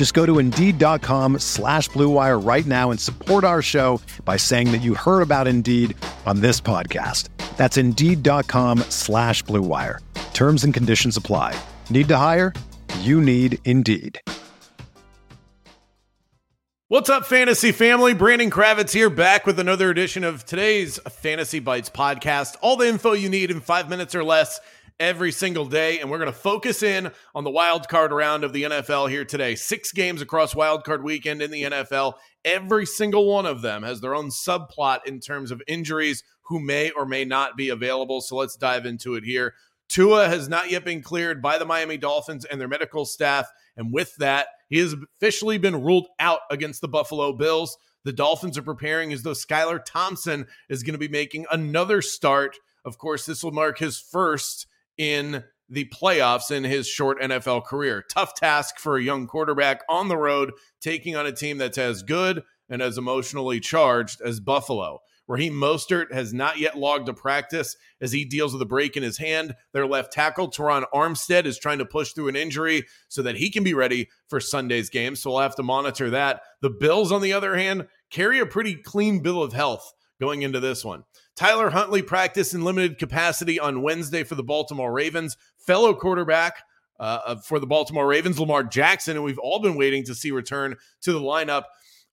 Just go to Indeed.com slash BlueWire right now and support our show by saying that you heard about Indeed on this podcast. That's Indeed.com slash BlueWire. Terms and conditions apply. Need to hire? You need Indeed. What's up, fantasy family? Brandon Kravitz here, back with another edition of today's Fantasy Bites podcast. All the info you need in five minutes or less every single day. And we're going to focus in on the wild card round of the NFL here today. Six games across wild card weekend in the NFL. Every single one of them has their own subplot in terms of injuries who may or may not be available. So let's dive into it here. Tua has not yet been cleared by the Miami Dolphins and their medical staff. And with that, he has officially been ruled out against the Buffalo Bills. The Dolphins are preparing as though Skylar Thompson is going to be making another start. Of course, this will mark his first in the playoffs in his short NFL career. Tough task for a young quarterback on the road, taking on a team that's as good and as emotionally charged as Buffalo. Raheem Mostert has not yet logged a practice as he deals with a break in his hand. Their left tackle, Terron Armstead, is trying to push through an injury so that he can be ready for Sunday's game. So we'll have to monitor that. The Bills, on the other hand, carry a pretty clean bill of health going into this one. Tyler Huntley practiced in limited capacity on Wednesday for the Baltimore Ravens. Fellow quarterback uh, for the Baltimore Ravens, Lamar Jackson, and we've all been waiting to see return to the lineup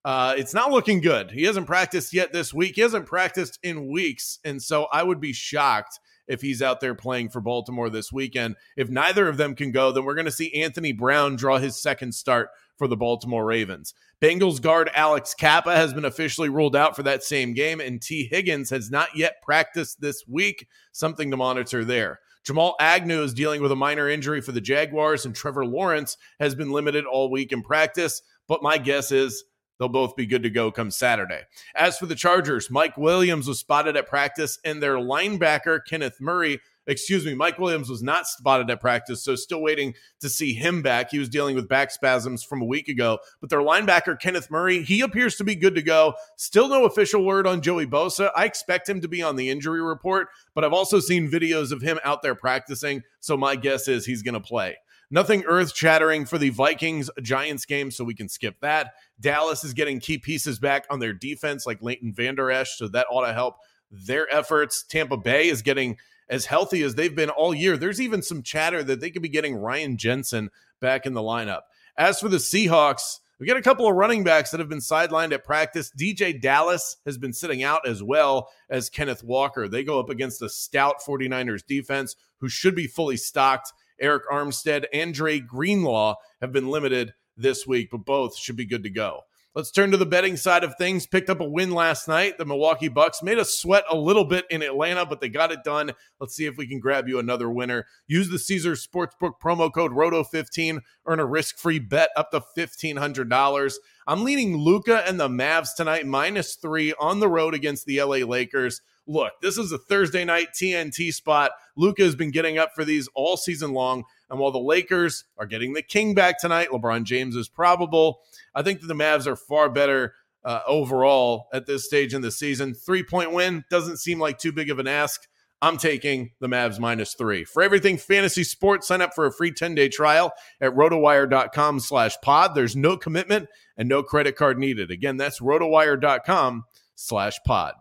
uh, it's not looking good. He hasn't practiced yet this week. He hasn't practiced in weeks. And so I would be shocked if he's out there playing for Baltimore this weekend. If neither of them can go, then we're going to see Anthony Brown draw his second start for the Baltimore Ravens. Bengals guard Alex Cappa has been officially ruled out for that same game, and Tee Higgins has not yet practiced this week. Something to monitor there. Jamal Agnew is dealing with a minor injury for the Jaguars, and Trevor Lawrence has been limited all week in practice. But my guess is They'll both be good to go come Saturday. As for the Chargers, Mike Williams was spotted at practice, and their linebacker, Kenneth Murray, excuse me, Mike Williams was not spotted at practice, so still waiting to see him back. He was dealing with back spasms from a week ago. But their linebacker, Kenneth Murray, he appears to be good to go. Still no official word on Joey Bosa. I expect him to be on the injury report, but I've also seen videos of him out there practicing, so my guess is he's going to play. Nothing earth shattering for the Vikings Giants game, so we can skip that. Dallas is getting key pieces back on their defense, like Leighton Vander Esch, so that ought to help their efforts. Tampa Bay is getting as healthy as they've been all year. There's even some chatter that they could be getting Ryan Jensen back in the lineup. As for the Seahawks, we got a couple of running backs that have been sidelined at practice. DJ Dallas has been sitting out as well as Kenneth Walker. They go up against a stout 49ers defense who should be fully stocked Arik Armstead and Dre Greenlaw have been limited this week, but both should be good to go. Let's turn to the betting side of things. Picked up a win last night. The Milwaukee Bucks made us sweat a little bit in Atlanta, but they got it done. Let's see if we can grab you another winner. Use the Caesars Sportsbook promo code ROTO15. Earn a risk-free bet up to $1,500. I'm leaning Luka and the Mavs tonight, minus three on the road against the LA Lakers look, this is a Thursday night TNT spot. Luka has been getting up for these all season long. And while the Lakers are getting the king back tonight, LeBron James is probable. I think that the Mavs are far better uh, overall at this stage in the season. Three point win doesn't seem like too big of an ask. I'm taking the Mavs minus three. For everything fantasy sports, sign up for a free 10-day trial at rotowire.com slash pod. There's no commitment and no credit card needed. Again, that's rotowire.com slash pod.